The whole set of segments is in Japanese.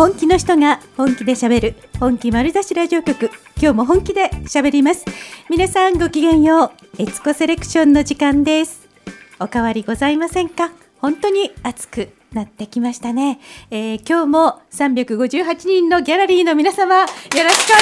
本気の人が本気で喋る本気丸出しラジオ局。今日も本気で喋ります。皆さんごきげんようエツコセレクションの時間です。おかわりございませんか？本当に暑くなってきましたね、えー、今日も358人のギャラリーの皆様よろしくお願いしま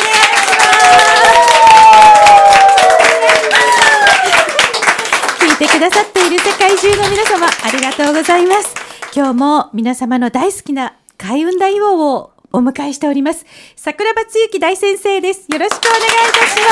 す。聞いてくださっている世界中の皆様ありがとうございます。今日も皆様の大好きな開運大王をお迎えしております桜庭つゆき大先生ですよろしくお願いいたしま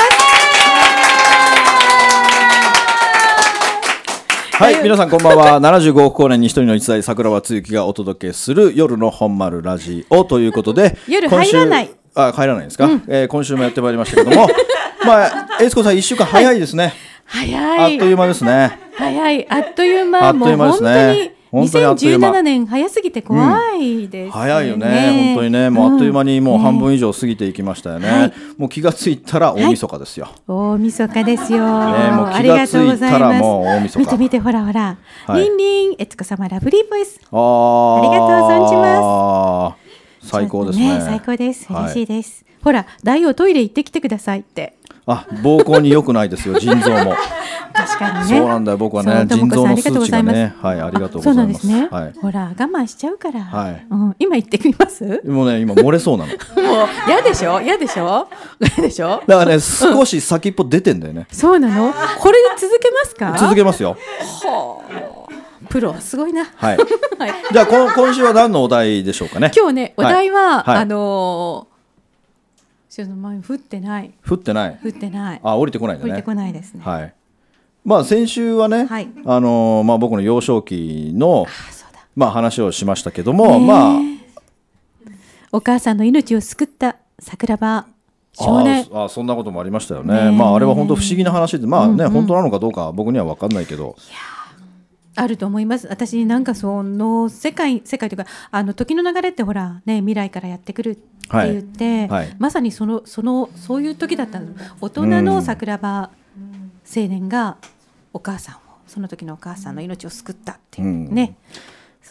すはい、皆さんこんばんは。75億光年に一人の一代桜庭つゆきがお届けする夜の本丸ラジオということで、夜入らない。あ、入らないですか、うん、えー、今週もやってまいりましたけども、まあ、エイスコさん一週間早いですね。はい、早い。あっという間ですね。早い、あっという間。あっという間ですね。2017年早すぎて怖いです、ね。うん、早いよね。本当にね。もうあっという間にもう半分以上過ぎていきましたよね、はい、もう気がついたら大晦日ですよ、はい、大晦日ですよ、ね、もう気がついたらもう大晦日。見て見てほらほら、はい、リンリンえつこ様ラブリーボイス。あありがとう存じます。最高ですね、ね、最高です。嬉しいです、ほら大王トイレ行ってきてくださいってあ膀胱に良くないですよ 腎臓も。確かにね。そうなんだよ僕はね腎臓の数値がね。はいありがとうございます。そうなんですね、はい、ほら我慢しちゃうから、はい。うん、今言ってみます？もうね今漏れそうなの。もう嫌でしょ？嫌でしょ？嫌でしょ？だからね少し先っぽ出てんだよね。そうなの？これで続けますか？続けますよ。はあ。プロすごいな。はい。はい、じゃあ今今週は何のお題でしょうかね。今日ねお題は、はい、あのーちょっと前降ってない。降ってない。降ってない。あ、降りてこないね。降りてこないですね。はい。まあ先週はね、はい、あのまあ僕の幼少期のまあ話をしましたけども、まあお母さんの命を救った桜庭少年ああそんなこともありましたよね。まああれは本当不思議な話で、まあね、うんうん、本当なのかどうか僕には分かんないけど。あると思います私なんかその世界世界というかあの時の流れってほらね未来からやってくるって言って、はい。はい、まさにそのそのそういう時だったの。大人の桜庭青年がお母さんをその時のお母さんの命を救ったっていうね、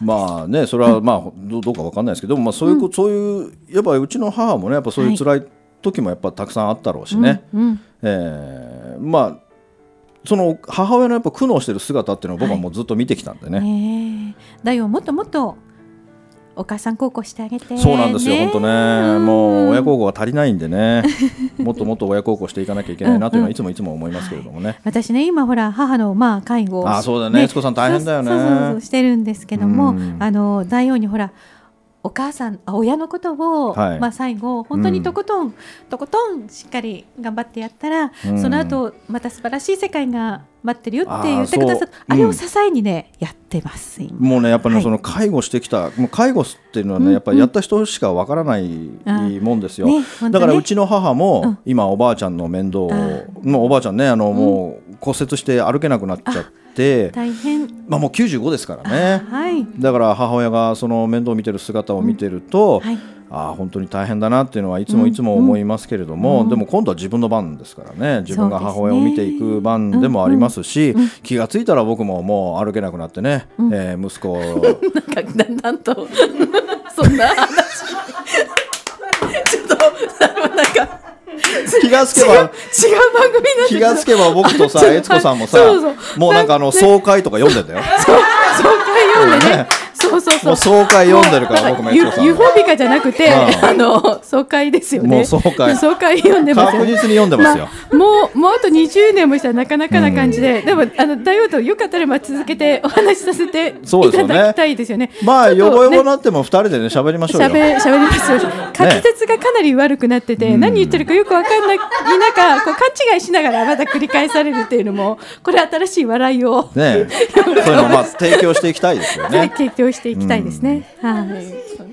うん、まあねそれはまあどうかわかんないですけど、まあ、そういう、うん、そういうやっぱうちの母もねやっぱそういう辛い時もやっぱたくさんあったろうしね、うんうん、えー、まあその母親のやっぱ苦悩してる姿っていうのを僕はもうずっと見てきたんでね。はい、だよ。もっともっとお母さん孝行してあげて、そうなんですよ、本当ね、もう親孝行が足りないんでね、もっともっと親孝行していかなきゃいけないなというのは、いつもいつも思いますけれどもね。はい、私ね、今、ほら、母のまあ介護。あそうだね、悦、子さん、大変だよね。そうそうそうしてるんですけども、あの大王にほら、お母さん親のことを、はい、まあ、最後本当にとことん、うん、とことんしっかり頑張ってやったら、うん、その後また素晴らしい世界が待ってるよって言ってくださった。あれを支えにね、うん、やってますもうねやっぱり、その介護してきたもう介護っていうのはね、やっぱりやった人しかわからないもんですよ、だからうちの母も、今おばあちゃんの面倒をもうおばあちゃんねあの、もう骨折して歩けなくなっちゃって。大変。まあ、もう95ですからね、はい、だから母親がその面倒を見てる姿を見てると、うんはい、ああ本当に大変だなっていうのはいつもいつも思いますけれども、うん。うん、でも今度は自分の番ですからね自分が母親を見ていく番でもありますし、ねうんうん、気が付いたら僕ももう歩けなくなってね、うん、えー、息子なんかだんだんとそんな話。ちょっとなんか気がつけば違う番組気がつけば僕とさ悦子さんもさもうなんかあの総会とか読んでんだよ。総会読んでねそうそうそう。総会読んでるから僕もユユフォビカじゃなくて、あの総会ですよね。もう総会。総会読んでます。確実に読んでますよ。もうもうあと20年もしたらなかなかな感じで、でもあの大王とよかったらまあ続けてお話しさせていただきたいですよね。まあよぼよぼなっても二人でね喋りましょうよ。喋喋ります。滑舌がかなり悪くなってて、何言ってるかよくわかんない中こう勘違いしながらまた繰り返されるっていうのもこれ新しい笑いをね、そういうのまあ提供していきたいですよね。提供していきたいですね。はい。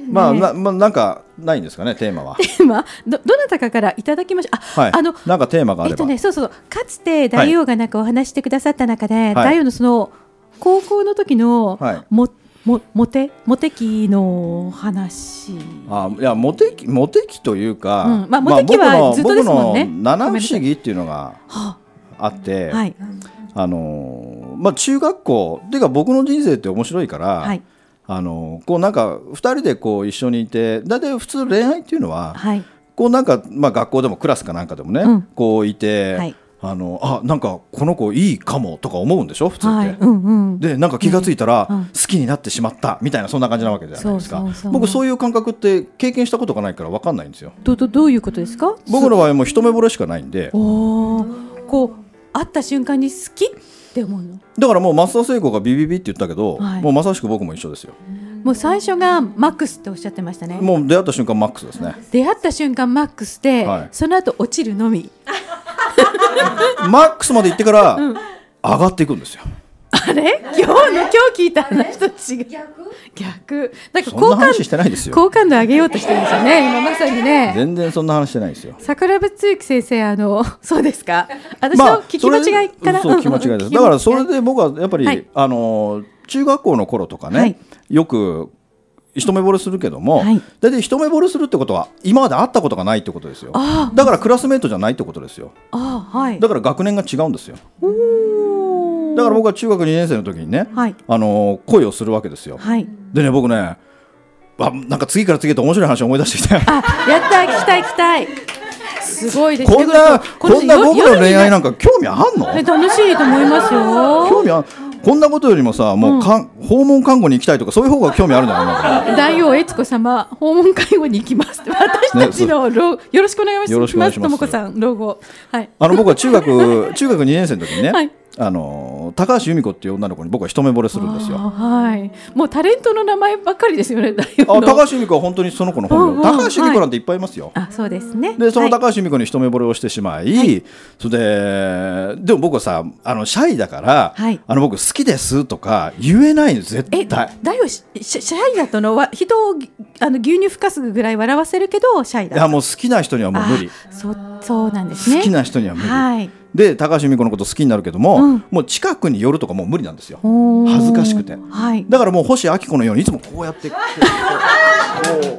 まあ、な、まあ、なんかないんですかね、テーマは。テーマ、ど、どなたかからいただきました。あ、はい、あの、なんかテーマがあれば。えっとね、そうそう、かつて大王がなんかお話してくださった中で、はい、大王のその。高校の時の、はい、も、も、モテ、モテ期の話。あ、いや、モテ期、モテ期というか。うん、まあ、モテ期はずっとですもんね。七不思議っていうのが。あって。はい。あのまあ、中学校っていうか僕の人生って面白いから、はい、あのこうなんか2人でこう一緒にいて大体普通恋愛っていうのは、はい、こうなんか、まあ、学校でもクラスかなんかでもね、うん、こういて、はい、あのあなんかこの子いいかもとか思うんでしょ？普通って、はい。うんうん、でなんか気が付いたら好きになってしまったみたいなそんな感じなわけじゃないですか。僕そういう感覚って経験したことがないから分かんないんですよ。どどどういうことですか？僕の場合も一目惚れしかないんで。おこう会った瞬間に好きって思うの？だからもう増田聖子がビビビって言ったけど、はい、もうまさしく僕も一緒ですよ。もう最初がマックスっておっしゃってましたね。もう出会った瞬間マックスですね。出会った瞬間マックスで、はい、その後落ちるのみ。マックスまで行ってから、上がっていくんですよあれ？今日の今日聞いた話と違う逆？なんか好感してないですよ。好感度上げようとしてるんですよね今まさにね。全然そんな話してないですよ。桜庭つゆき先生あの そうですか？私の聞き間違いかな、まあ、そう聞き間違いです。だからそれで僕はやっぱり、はい、あの中学校の頃とかね、はい、よく一目惚れするけども、はい、大体一目惚れするってことは今まで会ったことがないってことですよ。だからクラスメートじゃないってことですよ。あ、はい、だから学年が違うんですよだから僕は中学2年生の時にね、はい、あの恋をするわけですよ、はい、でね僕ねあなんか次から次へと面白い話を思い出してきて。あやった聞きたい聞きたい。すごいです。こんなこんな僕の恋愛なんか興味あんの？楽しいと思いますよ。興味あこんなことよりもさもうか、ん、訪問看護に行きたいとかそういう方が興味あるんじゃな。い大王悦子様訪問介護に行きます。私たちの、ね、よろしくお願いします。ともこさん老後。はい。あの僕は中学中学2年生の時にね、はい。あの高橋由美子っていう女の子に僕は一目惚れするんですよ。はい。もうタレントの名前ばっかりですよね。あ高橋由美子は本当にその子の本名。高橋由美子なんていっぱいいますよ。あそうですね。でその高橋由美子に一目惚れをしてしまい、はい、それででも僕はさあのシャイだから、はい、あの僕好きですとか言えないの絶対。えだよシャイだとのは人をあの牛乳ふかすぐらい笑わせるけどシャイだ。いやもう好きな人にはもう無理。そそうなんですね。好きな人には無理。はい。で高橋由美子のこと好きになるけども、うん、もう近くに寄るとかもう無理なんですよ。恥ずかしくて、はい、だからもう星明子のようにいつもこうやって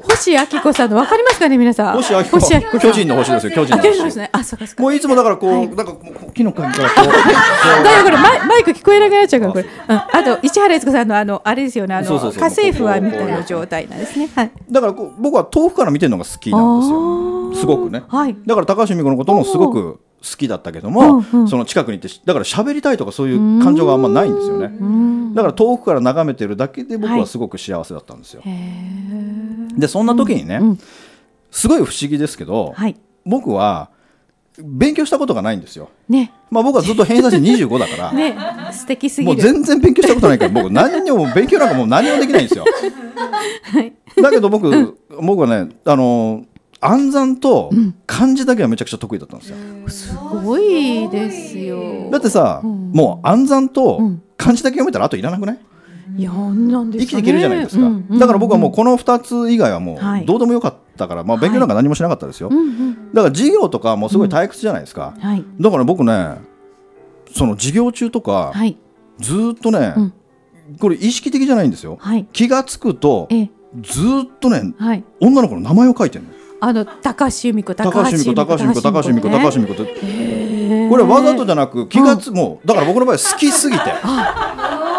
星明子さんの分かりますかね皆さん。星明子。星明子巨人の星ですよ巨人の星。ですねあそうかそうか。もういつもだからこう、はい、なんか木の陰からこう だからこれマイマイク聞こえなくなっちゃうからこれ、うん、あと市原悦子さんのあのあれですよねあの家政婦はみたいな状態なんですね、はい、だから僕は遠くから見てるのが好きなんですよ。すごくね、はい、だから高橋由美子のこともすごく好きだったけども、うんうん、その近くに行ってだから喋りたいとかそういう感情があんまないんですよねだから遠くから眺めてるだけで僕はすごく幸せだったんですよ、はい、でそんな時にね、うんうん、すごい不思議ですけど、はい、僕は勉強したことがないんですよ。ね。まあ僕はずっと偏差値25だから。ね。素敵すぎもう全然勉強したことないから、僕何にも勉強なんかもう何もできないんですよ。はい。だけど僕、うん、僕はね、あの暗算と漢字だけはめちゃくちゃ得意だったんですよ。すごいですよ。だってさ、うん、もう暗算と漢字だけ読めたらあといらなくない？いやなんで、ね、生きていけるじゃないですか、うんうん、だから僕はもうこの2つ以外はもうどうでもよかったから、はい、まあ、勉強なんか何もしなかったですよ、はいだから授業とかもすごい退屈じゃないですか、はい、だから僕ねその授業中とか、ずっとね、これ意識的じゃないんですよ、気が付くとずっとね、女の子の名前を書いてるのあの高橋由美子高橋由美子高橋由美子高橋由美子高橋由美子って。これわざとじゃなく気がつ、もうだから僕の場合好きすぎて。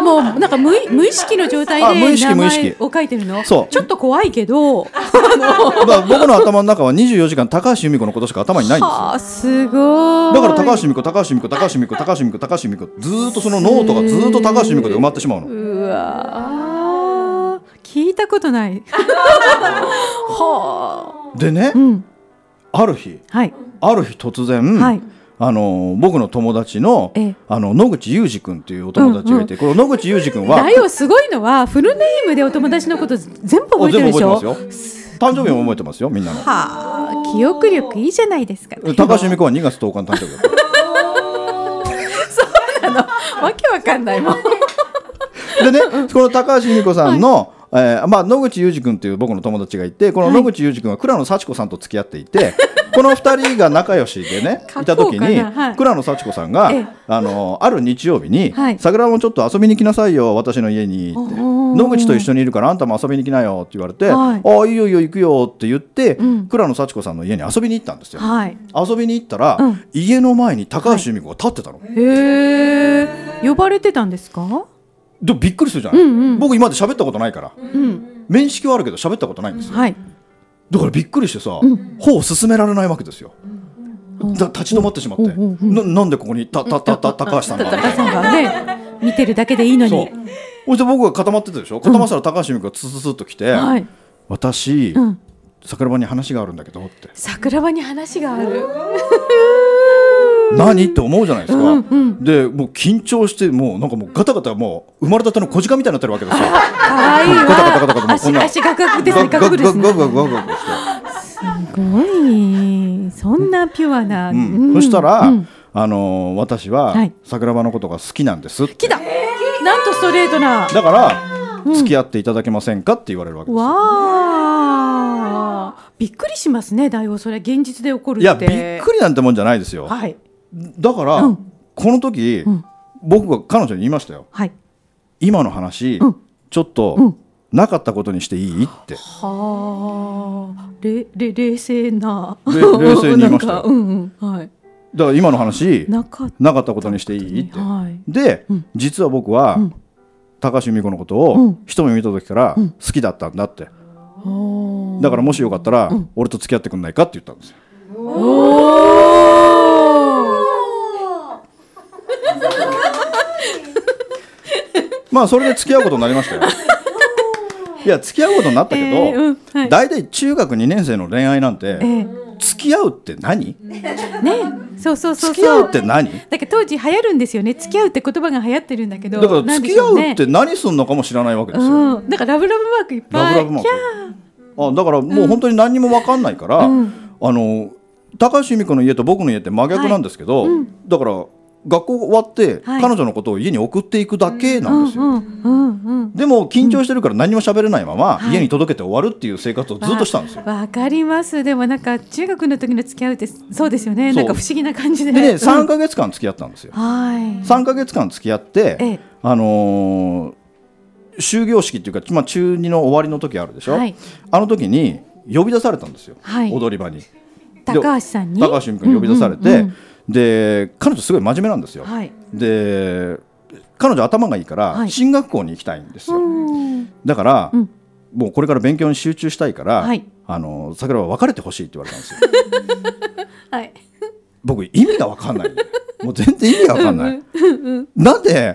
もうなんか無無意識の状態で名前を書いてるの？そう。ちょっと怖いけど。僕の頭の中は24時間高橋由美子のことしか頭にないんですよ。すごい。だから高橋由美子高橋由美子高橋由美子高橋由美子高橋由美子ずっとそのノートがずっと高橋由美子で埋まってしまうの。うわ聞いたことない。はあでね、うん、ある日、はい、ある日突然、はい、あの僕の友達のあの野口裕二君っていうお友達がいて、うんうん、この野口裕二君はだよすごいのはフルネームでお友達のこと全部覚えてるでしょ？誕生日も覚えてますよみんなの。はあ記憶力いいじゃないですか、ね、高橋由美子は2月10日の誕生日 そうなの。わけわかんないもんでねこの高橋由美子さんの、はいえーまあ、野口裕二君っていう僕の友達がいてこの野口裕二君は倉野幸子さんと付き合っていて、この2人が仲良しでね いた時に、はい、倉野幸子さんがあのある日曜日に、はい、桜もちょっと遊びに来なさいよ私の家に」って「野口と一緒にいるからあんたも遊びに来なよ」って言われて「はい、ああいいよいいよ行くよ」って言って、うん、倉野幸子さんの家に遊びに行ったんですよ。はい、遊びに行ったら、うん、家の前に高橋由美子が立ってたの。へえ呼ばれてたんですか？でびっくりするじゃない、うんうん、僕今まで喋ったことないから、うん、面識はあるけど喋ったことないんですよ、はい、だからびっくりしてさ、うん、歩を進められないわけですよ、うん、立ち止まってしまって、ななんでここにたたたた高橋さんが。高橋さんがね見てるだけでいいのに。そして僕が固まってたでしょ？固まったら高橋美子がツツツと来て、はい、私、桜庭に話があるんだけどって。桜庭に話がある何？って思うじゃないですか、うんうん、でもう緊張してもうなんかもうガタガタもう生まれたての小鹿みたいになってるわけですよ。可愛いガタガタガタガタもうこんな。足ガクガクですねガクガクガクガクガクすごいそんなピュアな、うんうん、そしたら、うん、あのー、私は桜庭のことが好きなんです来たなんとストレートなだから付き合っていただけませんかって言われるわけですわあびっくりしますね大王それ現実で起こるいやびっくりなんてもんじゃないですよ、はい、だから、うん、この時、うん、僕が彼女に言いましたよ、はい、今の話、うん、ちょっと、なかったことにしていい？って。はあ。れれ冷静な。冷静に言いましたよ、うんうん、はい、だから今の話なかった。ことにしていい？って、はい、で、実は僕は、高橋美子のことを一目見た時から好きだったんだって、だからもしよかったら、俺と付き合ってくんないかって言ったんですよ。まあそれで付き合うことになりましたよ。いや付き合うことになったけど、えーうんはい、大体中学2年生の恋愛なんて、えー、付き合うって何？ねそうそうそう付き合うって何？だから当時流行るんですよね。付き合うって言葉が流行ってるんだけどだから付き合うって何すんのかも知らないわけですよ、うん、だからラブラブマークいっぱい。ラブラブマーク。あだからもう本当に何にも分かんないから、うん、あの高橋由美子の家と僕の家って真逆なんですけど、はいうん、だから学校終わって、彼女のことを家に送っていくだけなんですよ。でも緊張してるから何も喋れないまま、家に届けて終わるっていう生活をずっとしたんですよ。わかります。でもなんか中学の時の付き合うってそうですよね。なんか不思議な感じで。でね3か月間付き合ったんですよ。はい、3か月間付き合って、あのー、終業式っていうか、まあ、中2の終わりの時あるでしょ、はい、あの時に呼び出されたんですよ、はい、踊り場に。高橋さんに？高橋由美子に呼び出されて、うんうんうんで彼女すごい真面目なんですよ。はい、で彼女頭がいいから進学校に行きたいんですよ。だから、うん、もうこれから勉強に集中したいから、はい、あの桜は別れてほしいって言われたんですよ。はい、僕意味が分かんない。もう全然意味が分かんない。なんで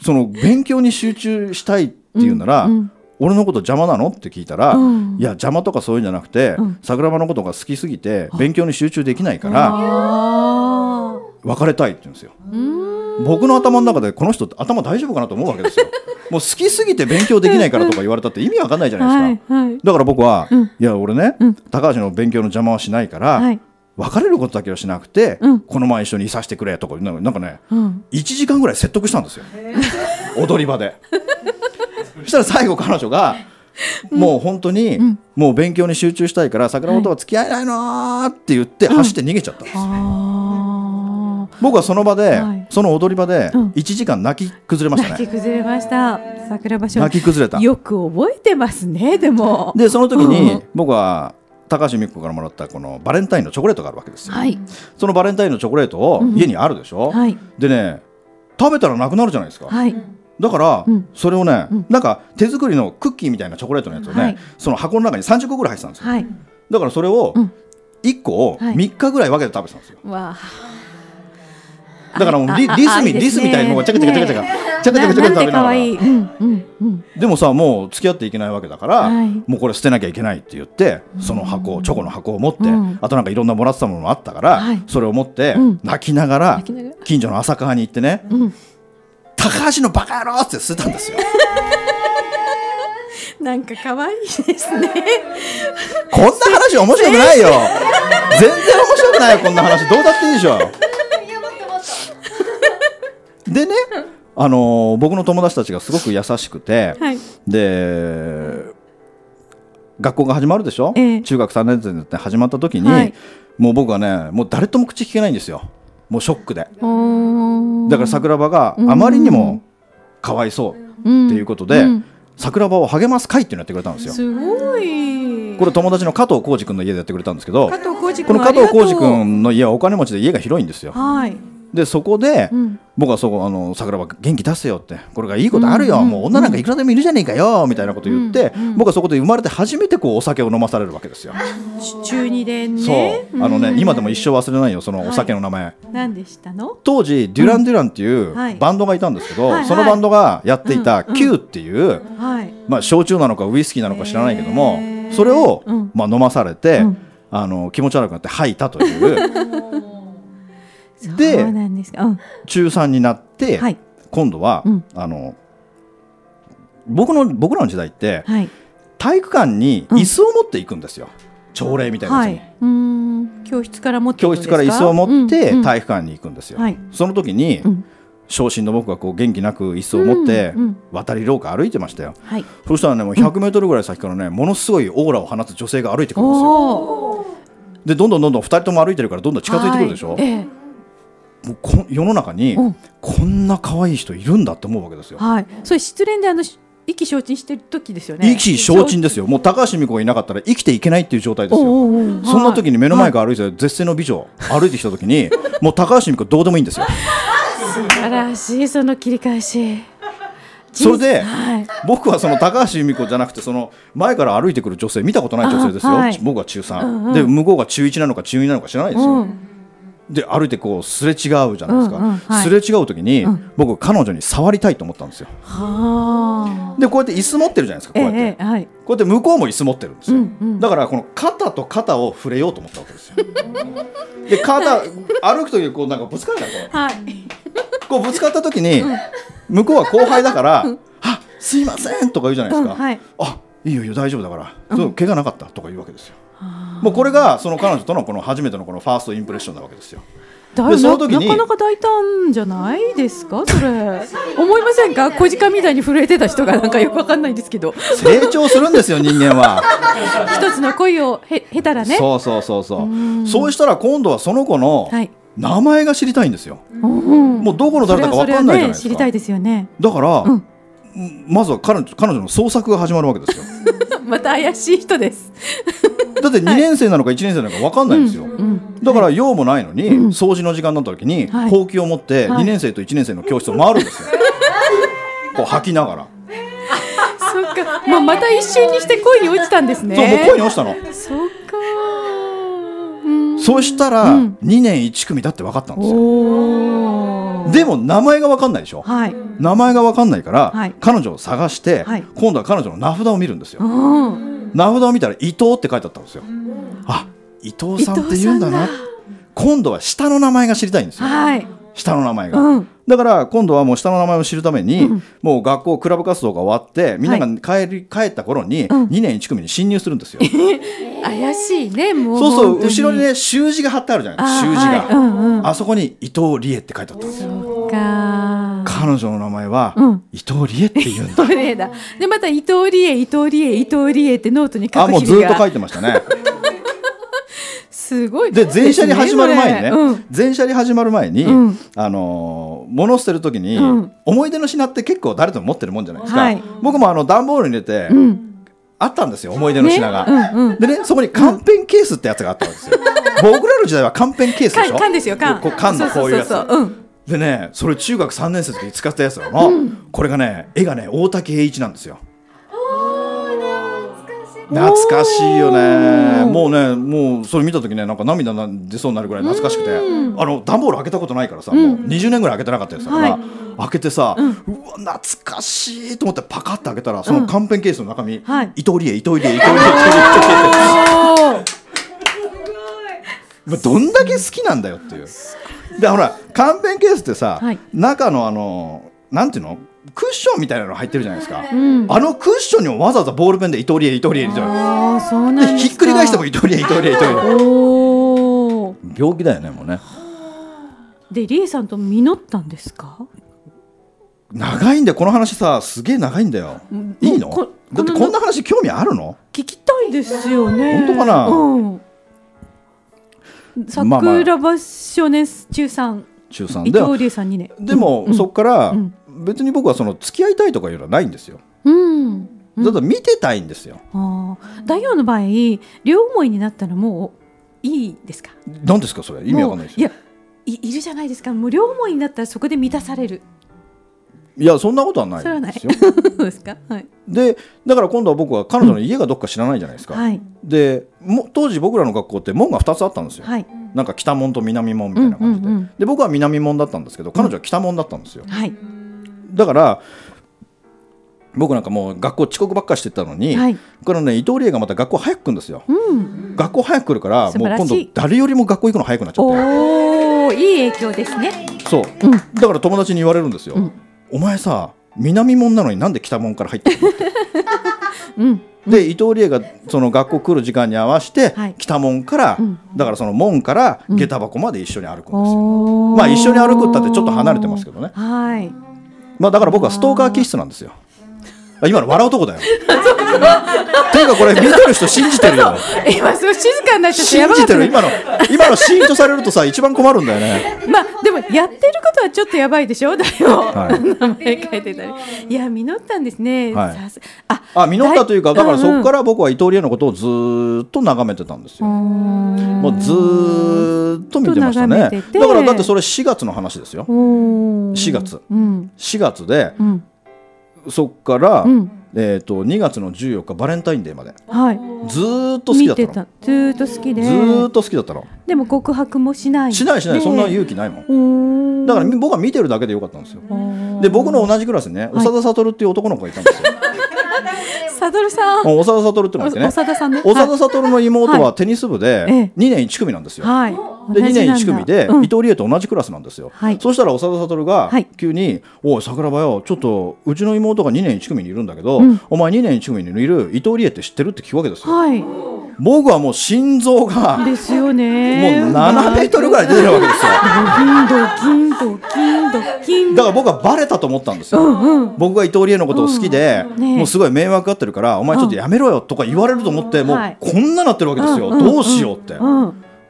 その勉強に集中したいっていうなら、うん。うん俺のこと邪魔なの？って聞いたら、うん、いや邪魔とかそういうんじゃなくて、うん、桜庭のことが好きすぎて勉強に集中できないから別れたいって言うんですよ。僕の頭の中でこの人頭大丈夫かなと思うわけですよ。もう好きすぎて勉強できないからとか言われたって意味わかんないじゃないですか。はいはい、だから僕は、うん、いや俺ね、高橋の勉強の邪魔はしないから、はい、別れることだけはしなくて、この前一緒にいさせてくれとかなんかね、うん、1時間ぐらい説得したんですよ。踊り場で。そしたら最後彼女がもう本当に、もう勉強に集中したいから桜本は付き合えないのって言って走って逃げちゃったんですよ。僕はその場で、その踊り場で1時間泣き崩れましたね。泣き崩れました。桜場所。泣き崩れた。よく覚えてますね。でも。でその時に、僕は高橋美子からもらったこのバレンタインのチョコレートがあるわけですよ。はい、そのバレンタインのチョコレートを家にあるでしょ。うんはい、でね食べたらなくなるじゃないですか。はい、だから、それをね、なんか手作りのクッキーみたいなチョコレートのやつをね、その箱の中に30個ぐらい入ってたんですよ、だからそれを1個を3日ぐらい分けて食べてたんですよ、だからもうリリスみリスみたいなのがチャカチャカチャカチャカ。チャカチャカチャカ食べながらでもさもう付き合っていけないわけだから、もうこれ捨てなきゃいけないって言ってその箱チョコの箱を持って、あとなんかいろんなもらってたものもあったから、それを持って泣きながら近所の浅川に行ってね、高橋のバカ野郎って捨てたんですよ。なんか可愛いですね。こんな話面白くないよ。全然面白くないよこんな話どうだっていいでしょ。でね、あのー、僕の友達たちがすごく優しくて、はい、で学校が始まるでしょ、ええ、中学3年生になって始まった時に、はい、もう僕はねもう誰とも口聞けないんですよ。もうショックで。だから桜庭があまりにもかわいそうっていうことで、桜庭を励ます会っていうのやってくれたんですよ。すごい。これ友達の加藤浩二君の家でやってくれたんですけどこの加藤浩二君の家はお金持ちで家が広いんですよ。はい、でそこで、僕はそこあの桜庭元気出せよってこれがいいことあるよ、もう女なんかいくらでもいるじゃねえかよみたいなこと言って、僕はそこで生まれて初めてこうお酒を飲まされるわけですよ。中二でね。そう。あのね、今でも一生忘れないよそのお酒の名前。何でしたの？当時デュラン・デュランっていうバンドがいたんですけど、そのバンドがやっていた Q っていう、まあ焼酎なのかウイスキーなのか知らないけども、それをまあ飲まされて、あの気持ち悪くなって吐いたという。で、うん、中3になって、はい、今度は、うん、あの僕の僕らの時代って、はい、体育館に椅子を持っていくんですよ、朝礼みたいなやつに、はい、教室から持って教室から椅子を持って体育館に行くんですよ、うんうん、その時に、昇進の僕がこう元気なく椅子を持って渡り廊下歩いてましたよ、はい、そしたらねもう100メートルぐらい先からねものすごいオーラを放つ女性が歩いてくるんですよ。でどんどんどんどん2人とも歩いてるからどんどん近づいてくるでしょ、はい。ええもうこ世の中にこんな可愛い人いるんだって思うわけですよ。はい、それ失恋であの意気消沈してる時ですよね。意気消沈ですよ。もう高橋美子がいなかったら生きていけないっていう状態ですよ。そんな時に目の前から歩いて絶世の美女歩いてきた時に もう高橋美子どうでもいいんですよ。素晴らしいその切り返し。それで、はい、僕はその高橋由美子じゃなくてその前から歩いてくる女性見たことない女性ですよ、はい、僕は中3、うんうん、で向こうが中1なのか中2なのか知らないですよ、うんで歩いてこうすれ違うじゃないですか、うんうんはい、すれ違う時に、うん、僕彼女に触りたいと思ったんですよ。でこうやって椅子持ってるじゃないですかこうやって、えーはい、こうやって向こうも椅子持ってるんですよ、うんうん、だからこの肩と肩を触れようと思ったわけですよ。で肩歩く時にこうなんかぶつかるじゃないですか、はい、こうぶつかった時に、向こうは後輩だから「あすいません」とか言うじゃないですか「うんはい、あいいよいいよ大丈夫だから、うん、怪我なかった」とか言うわけですよ。もうこれがその彼女とのこの初めてのこのファーストインプレッションなわけですよ。でその時になかなか大胆じゃないですか？それ。思いませんか？小鹿みたいに震えてた人がなんかよくわかんないんですけど。成長するんですよ人間は。一つの恋をへ経たらね。そうそうそうそう。そうしたら今度はその子の名前が知りたいんですよ、うん、もうどこの誰だかわかんないじゃないですか、ね、知りたいですよね。だから、うん。まずは彼女彼女の捜索が始まるわけですよ。また怪しい人です。だって2年生なのか1年生なのか分かんないんですよ。だから用もないのに、掃除の時間になった時に、ほうきを持って2年生と1年生の教室を回るんですよ。こう吐きながら。そっか、まあ、また一瞬にして恋に落ちたんですね。そう、もう恋に落ちたの。そっか。そうしたら、2年1組だって分かったんですよ。でも名前が分かんないでしょ、はい、名前が分かんないから、はい、彼女を探して、はい、今度は彼女の名札を見るんですよ、名札を見たら伊藤って書いてあったんですよ、あ伊藤さんって言うんだな。今度は下の名前が知りたいんですよ、下の名前が、うん、だから今度はもう下の名前を知るために、うん、もう学校クラブ活動が終わってみんなが帰り、帰った頃に2年1組に侵入するんですよ。怪しいねもうそうそう後ろにね習字が貼ってあるじゃない習字が、はい。うんうん、あそこに伊藤理恵って書いてあったんですよ。彼女の名前は、うん、伊藤理恵って言うんだ。でまた伊藤理恵伊藤理恵伊藤理恵ってノートに書くあもうずっと書いてましたね。すごい。で全車に始まる前にね、うん、全車に始まる前に、うん、あの物捨てる時に、うん、思い出の品って結構誰でも持ってるもんじゃないですか、はい、僕もあの段ボールに入れて、あったんですよ思い出の品が、ね。うんうん、でねそこにカンペンケースってやつがあったんですよ、僕らの時代はカンペンケースでしょ？缶ですよ缶。缶のこういうやつでねそれ中学3年生の時に使ったやつだの、これがね絵がね大竹栄一なんですよ。懐かしい。よね。もうねもうそれ見た時ねなんか涙出そうになるぐらい懐かしくて、あの段ボール開けたことないからさ、もう20年ぐらい開けてなかったやつだから、開けてさ、うわ懐かしいと思ってパカッて開けたらそのカンペンケースの中身、伊藤理恵伊藤理恵伊藤理恵伊藤理恵どんだけ好きなんだよっていう。でほらカンペンケースってさ、中のあのなんていうの？クッションみたいなの入ってるじゃないですか、うん、あのクッションにもわざわざボールペンで伊藤理恵伊藤理恵じゃなんひっくり返しても伊藤理恵伊藤理恵伊藤理恵病気だよねもうね。で理恵さんと実ったんですか？長いんだよ。この話さすげえ長いんだよ。いいのだってこんな話興味あるの？聞きたいですよね。本当かな、うん、桜庭少年中3中3伊藤理恵さん2年でも、うん、そこから、うん。別に僕はその付き合いたいとかいうのはないんですよ。うん。だ見てたいんですよ。あ大王の場合両思いになったらもういいですか？何ですかそれ？意味わかんないですいやいいるじゃないですか。もう両思いになったらそこで満たされるいやそんなことはないですよ。そうですか、はい、でだから今度は僕は彼女の家がどっか知らないじゃないですか。はい、でも当時僕らの学校って門が2つあったんですよ。はい、なんか北門と南門みたいな感じで、うんうんうん、で僕は南門だったんですけど彼女は北門だったんですよ。はい、だから僕なんかもう学校遅刻ばっかしてたのに、はい、このね伊藤理恵がまた学校早く来るんですよ、うん、学校早く来るからもう今度誰よりも学校行くの早くなっちゃって。おおいい影響ですね。そう、うん、だから友達に言われるんですよ、うん、お前さ南門なのになんで北門から入ってるの？うん、で伊藤理恵がその学校来る時間に合わせて、はい、北門から、うん、だからその門から下駄箱まで一緒に歩くんですよ、うん、まあ一緒に歩くったってちょっと離れてますけどね、はい、まあだから僕はストーカー気質なんですよ今の笑うとこだよ。ていうかこれ見てる人信じてるよ。今すごい静かになっちゃって信じてる今の今のシーンとされるとさ一番困るんだよね。まあでもやってることはちょっとやばいでしょ？だよ。はい、名前書いてたり。いや実ったんですね。はい、ああ実ったというかだからそこから僕は伊藤理恵のことをずっと眺めてたんですよ。もうずっと見てましたね。だからだってそれ4月の話ですよ。4月。うん、4月で。うんそっから、うん、えーと、2月の14日バレンタインデーまで、はい、ずっと好きだったの。ずっと好きで。ずっと好きだったの。でも告白もしない。しないしない。そんな勇気ないもん。だから僕は見てるだけでよかったんですよ。で僕の同じクラスにね長田悟っていう男の子がいたんですよ、サトルさん。長田悟ってのがいてね。長田さんね。長田悟の妹はテニス部で2年1組なんですよ。はい。で2年1組で伊藤理恵と同じクラスなんですよ。はい。そしたら長田悟が急に「おい桜庭よちょっとうちの妹が2年1組にいるんだけど、お前2年1組にいる伊藤理恵って知ってる?」って聞くわけですよ。はい。僕はもう心臓がですよねもう7メートルぐらい出てるわけですよ。だから僕はバレたと思ったんですよ。うんうん、僕が伊藤理恵のことを好きで、うんね、もうすごい迷惑がってるからお前ちょっとやめろよとか言われると思って、もうこんななってるわけですよ。どうしようって。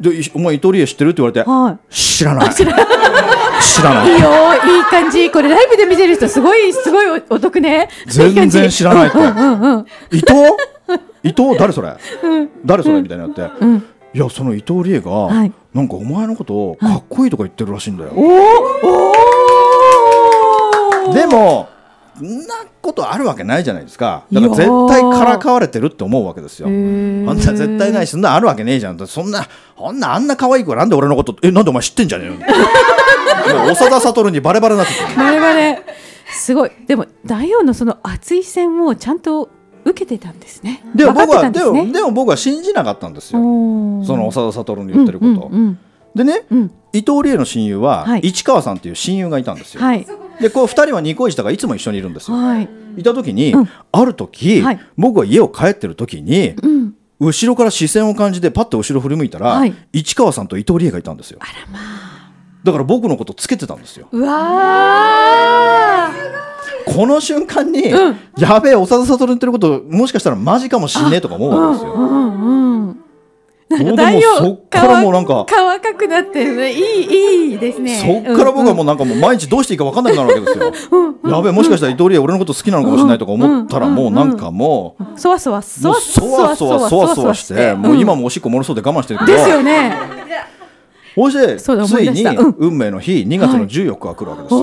でお前伊藤理恵知ってるって言われて、はい、知らない。知らない。いいよ、いい感じ。これライブで見てる人すごいすごいお得ね。全然知らないって。伊藤伊藤誰それ、誰それ？みたいになって、いやその伊藤理恵が、はい、なんかお前のことをかっこいいとか言ってるらしいんだよ。でもんなことあるわけないじゃないですか。だから絶対からかわれてるって思うわけですよ。あんな絶対ないしそんなあるわけねえじゃんそんなそんなあんな可愛い子なんで俺のことえなんでお前知ってんじゃねえよ長田悟にバレバレになってバレバレ。すごい。でも大王のその熱い線をちゃんと受けてたんですね。でも僕は、ね、でもでも僕は信じなかったんですよ。その長田悟に言ってること、うんうんうん。でね、うん、伊藤理恵の親友は、はい、市川さんっていう親友がいたんですよ。はい、でこう2人はニコイチだからいつも一緒にいるんですよ。はい、いた時に、うん、ある時、はい、僕は家を帰ってる時に、うん、後ろから視線を感じてパッと後ろ振り向いたら、市川さんと伊藤理恵がいたんですよ。あらまあ、だから僕のことつけてたんですよ。うわこの瞬間に、うん、やべえ長田悟言ってることもしかしたらマジかもしんねえとか思うわけですよ。うんうんなんか太陽そっからもうなんか乾かくなってるねいいいいですね。そっから僕はもうなんかもう毎日どうしていいか分かんなくなるわけですよ。うん、やべえもしかしたら伊藤理恵俺のこと好きなのかもしれないとか思ったらもうなんかもうそわそわそわそわそわそわそわしてもう今もおしっこ漏れそうで我慢してるけどですよねそしてついに運命の日2月の14日が来るわけですよ、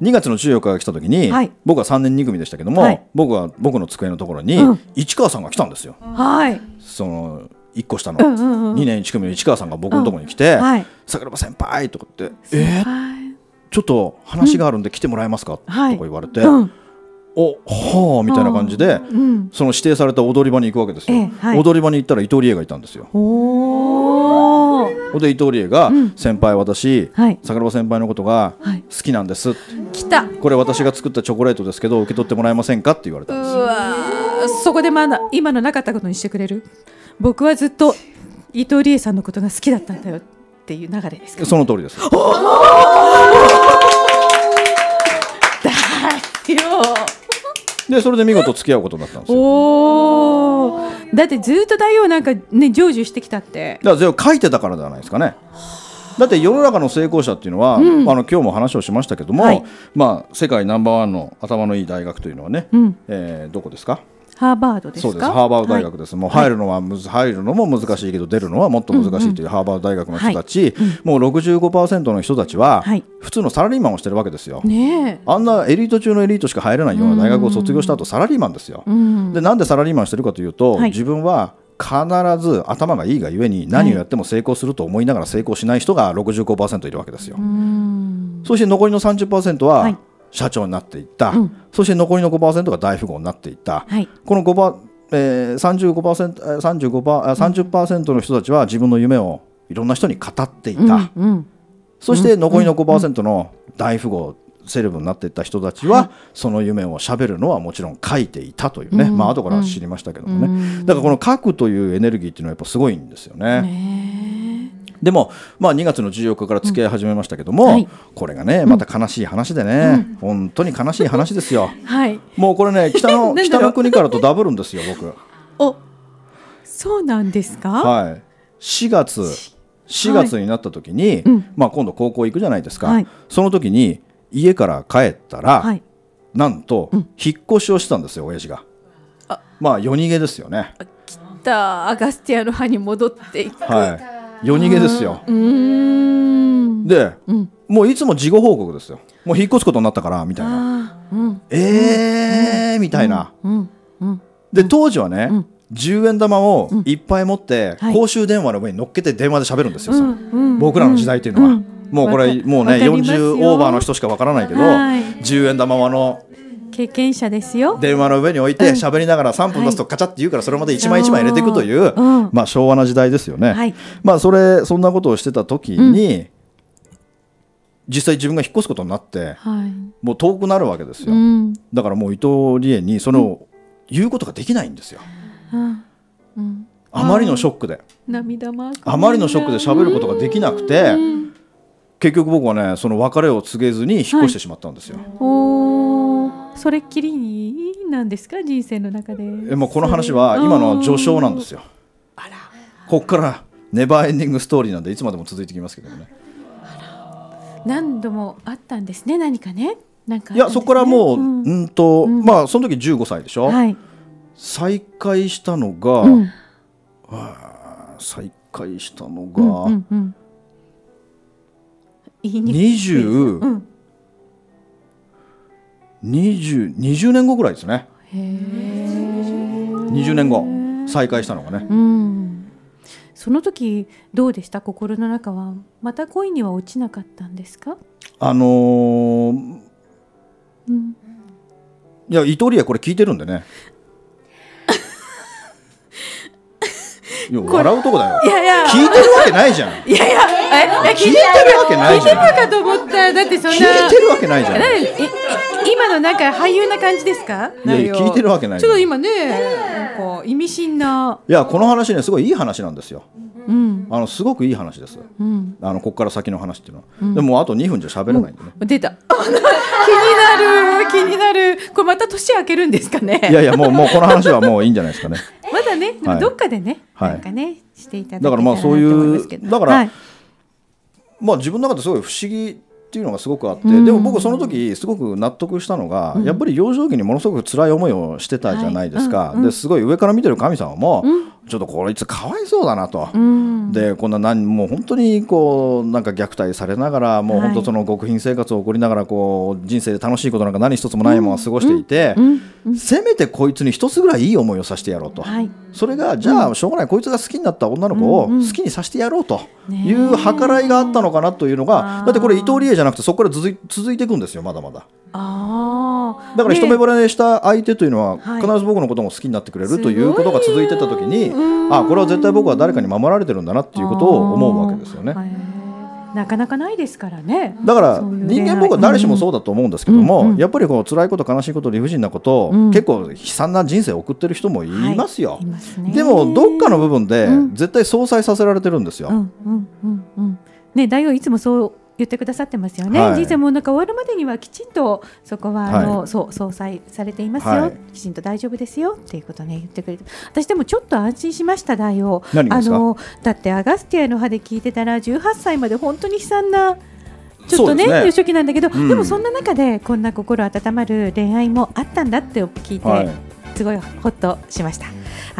2月の14日が来た時に、はい、僕は3年2組でしたけども、はい、僕は僕の机のところに、うん、市川さんが来たんですよ。はい、その1個下の2年1組の市川さんが僕のところに来て「桜庭先輩」とかって「えちょっと話があるんで来てもらえますか?」とか言われて。おはあみたいな感じで、その指定された踊り場に行くわけですよ、踊り場に行ったら伊藤理恵がいたんですよ。で伊藤理恵が、先輩私、桜庭先輩のことが好きなんです、来た。これ私が作ったチョコレートですけど受け取ってもらえませんかって言われたんですそこでまだ今のなかったことにしてくれる？僕はずっと伊藤理恵さんのことが好きだったんだよっていう流れですか、その通りです。だよでそれで見事付き合うことになったんですよ。だってずっと大王なんかね成就してきたって。だから書いてたからではないですかね。だって世の中の成功者っていうのは、うん、あの今日も話をしましたけども、はい、まあ、世界ナンバーワンの頭のいい大学というのはね、うん、えー、どこですか？ハーバードですそうです。ハーバード大学です、はい、もう入るのはむず入るのも難しいけど出るのはもっと難しいというハーバード大学の人たち、うんうん、もう65%の人たちは普通のサラリーマンをしてるわけですよ、ね、あんなエリート中のエリートしか入れないような大学を卒業した後サラリーマンですよ、うん、でなんでサラリーマンしてるかというと、はい、自分は必ず頭がいいがゆえに何をやっても成功すると思いながら成功しない人が65%いるわけですよ。そして残りの30%は、はい社長になっていった、うん、そして残りの5%が大富豪になっていった、はい、この5%、えー、35%, 35% 30%の人たちは自分の夢をいろんな人に語っていた、うんうん、そして残りの5%の大富豪セレブになっていった人たちは、その夢をしゃべるのはもちろん書いていたというね、うん、まあ後から知りましたけどもね、だからこの書くというエネルギーっていうのはやっぱすごいんですよね。ねでも、まあ、2月の14日から付き合い始めましたけども、うん。はい、これがねまた悲しい話でね、うん、本当に悲しい話ですよ。はい、もうこれね 北の北の国からとダブるんですよ僕。おそうなんですか、はい、4月4月になった時に、はい。まあ、今度高校行くじゃないですか、はい、その時に家から帰ったら、はい、なんと、引っ越しをしたんですよ親父が。まあ夜逃げですよね。来た。アガスティアの派に戻っていく。はい夜逃げですよ。で、うん、もういつも事後報告ですよ。もう引っ越すことになったからみたいな。うん、えー、みたいな。で当時はね、うん、10円玉をいっぱい持って、公衆電話の上に乗っけて電話で喋るんですよ、僕らの時代っていうのは。もうこれもうね40オーバーの人しかわからないけど、はい、10円玉の経験者ですよ。電話の上に置いて喋りながら3分出すとカチャって言うからそれまで1枚1枚入れていくという、まあ、昭和な時代ですよね、はい、まあそれそんなことをしてた時に、実際自分が引っ越すことになって、はい、もう遠くなるわけですよ、うん、だからもう伊藤理恵にその、言うことができないんですよ、うんうん、あまりのショックで。涙あまりのショックで喋ることができなくて、結局僕はねその別れを告げずに引っ越してしまったんですよ、はいそれっきりなんですか？人生の中で。えもうこの話は今の序章なんですよ。あら。ここからネバーエンディングストーリーなんでいつまでも続いてきますけどね。何度もあったんですね何かね。なんか、ね、いやそこからもう、うん、うんと、うん、まあその時15歳でしょ、はい、再会したのが、うん、はあ、再会したのが、うんうんうん、20、うん 20, 20年後ぐらいですね。20年後。再会したのがね、うん、その時どうでした？心の中は？また恋には落ちなかったんですか？あのー、うん、いや伊藤理恵これ聞いてるんでね。いや笑うとこだよ。いやいや。聞いてるわけないじゃん。いやいやえ？聞いてるわけないじゃん。聞いてるかと思っただってそんな。聞いてるわけないじゃん。今のなんか俳優な感じですか？いや聞いてるわけない。ちょっと今ねこう意味深な。いやこの話ねすごいいい話なんですよ。うん、あのすごくいい話です。うん、あのここから先の話っていうのは、うん、でもあと2分じゃ喋れないんでね。出た。気になる気になる。これまた年明けるんですかね？いやいやもうもうこの話はもういいんじゃないですかね。まだね、でもどっかでね、はい、なんかねしていただだからまあそういうだから、はい、まあ自分の中ですごい不思議っていうのがすごくあって、でも僕その時すごく納得したのが、やっぱり幼少期にものすごく辛い思いをしてたじゃないですか、ですごい上から見てる神様も、ちょっとこいつかわいそうだなと、でこんな何もう本当にこうなんか虐待されながらもう本当その極貧生活を送りながらこう人生で楽しいことなんか何一つもないまま過ごしていて、せめてこいつに一つぐらいいい思いをさせてやろうと、それがじゃあしょうがないこいつが好きになった女の子を好きにさせてやろうという計らいがあったのかなというのがだってこれ伊藤理恵じゃなくてそこから続い続いていくんですよまだまだ。あだから一目惚れした相手というのは必ず僕のことも好きになってくれるということが続いてた時に、あこれは絶対僕は誰かに守られてるんだなっていうことを思うわけですよね。なかなかないですからね。だから人間僕は誰しもそうだと思うんですけども、やっぱりこう辛いこと悲しいこと理不尽なこと、うん、結構悲惨な人生を送ってる人もいますよ。はい、でもどっかの部分で絶対相殺させられてるんですよ。ね大王いつもそう言ってくださってますよね、はい、人生もなんか終わるまでにはきちんとそこはあの、はい、そう総裁されていますよ、はい、きちんと大丈夫ですよっていうことね言ってくれて。私でもちょっと安心しました大王あのだってアガスティアの歯で聞いてたら18歳まで本当に悲惨なちょっとね幼少期なんだけど、うん、でもそんな中でこんな心温まる恋愛もあったんだって聞いて、すごいホッとしました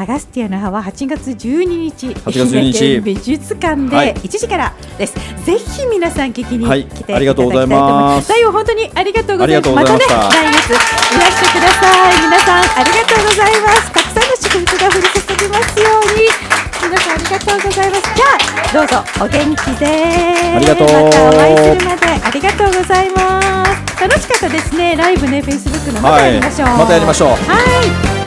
アガスティアの葉は8月12日8月12日。美術館で1時からです、はい、ぜひ皆さん聞きに来ていただきたいと思います、はい、ありがとうございます。最後本当にありがとうございます。またね来月いらしてください。皆さんありがとうございます。たくさんの祝福が降り注ぎますように。皆さんありがとうございます。じゃあどうぞお元気で。ありがとう。またお会いするまでありがとうございます。楽しかったですね。ライブねフェイスブックのまたやりましょう、はい、またやりましょう。はい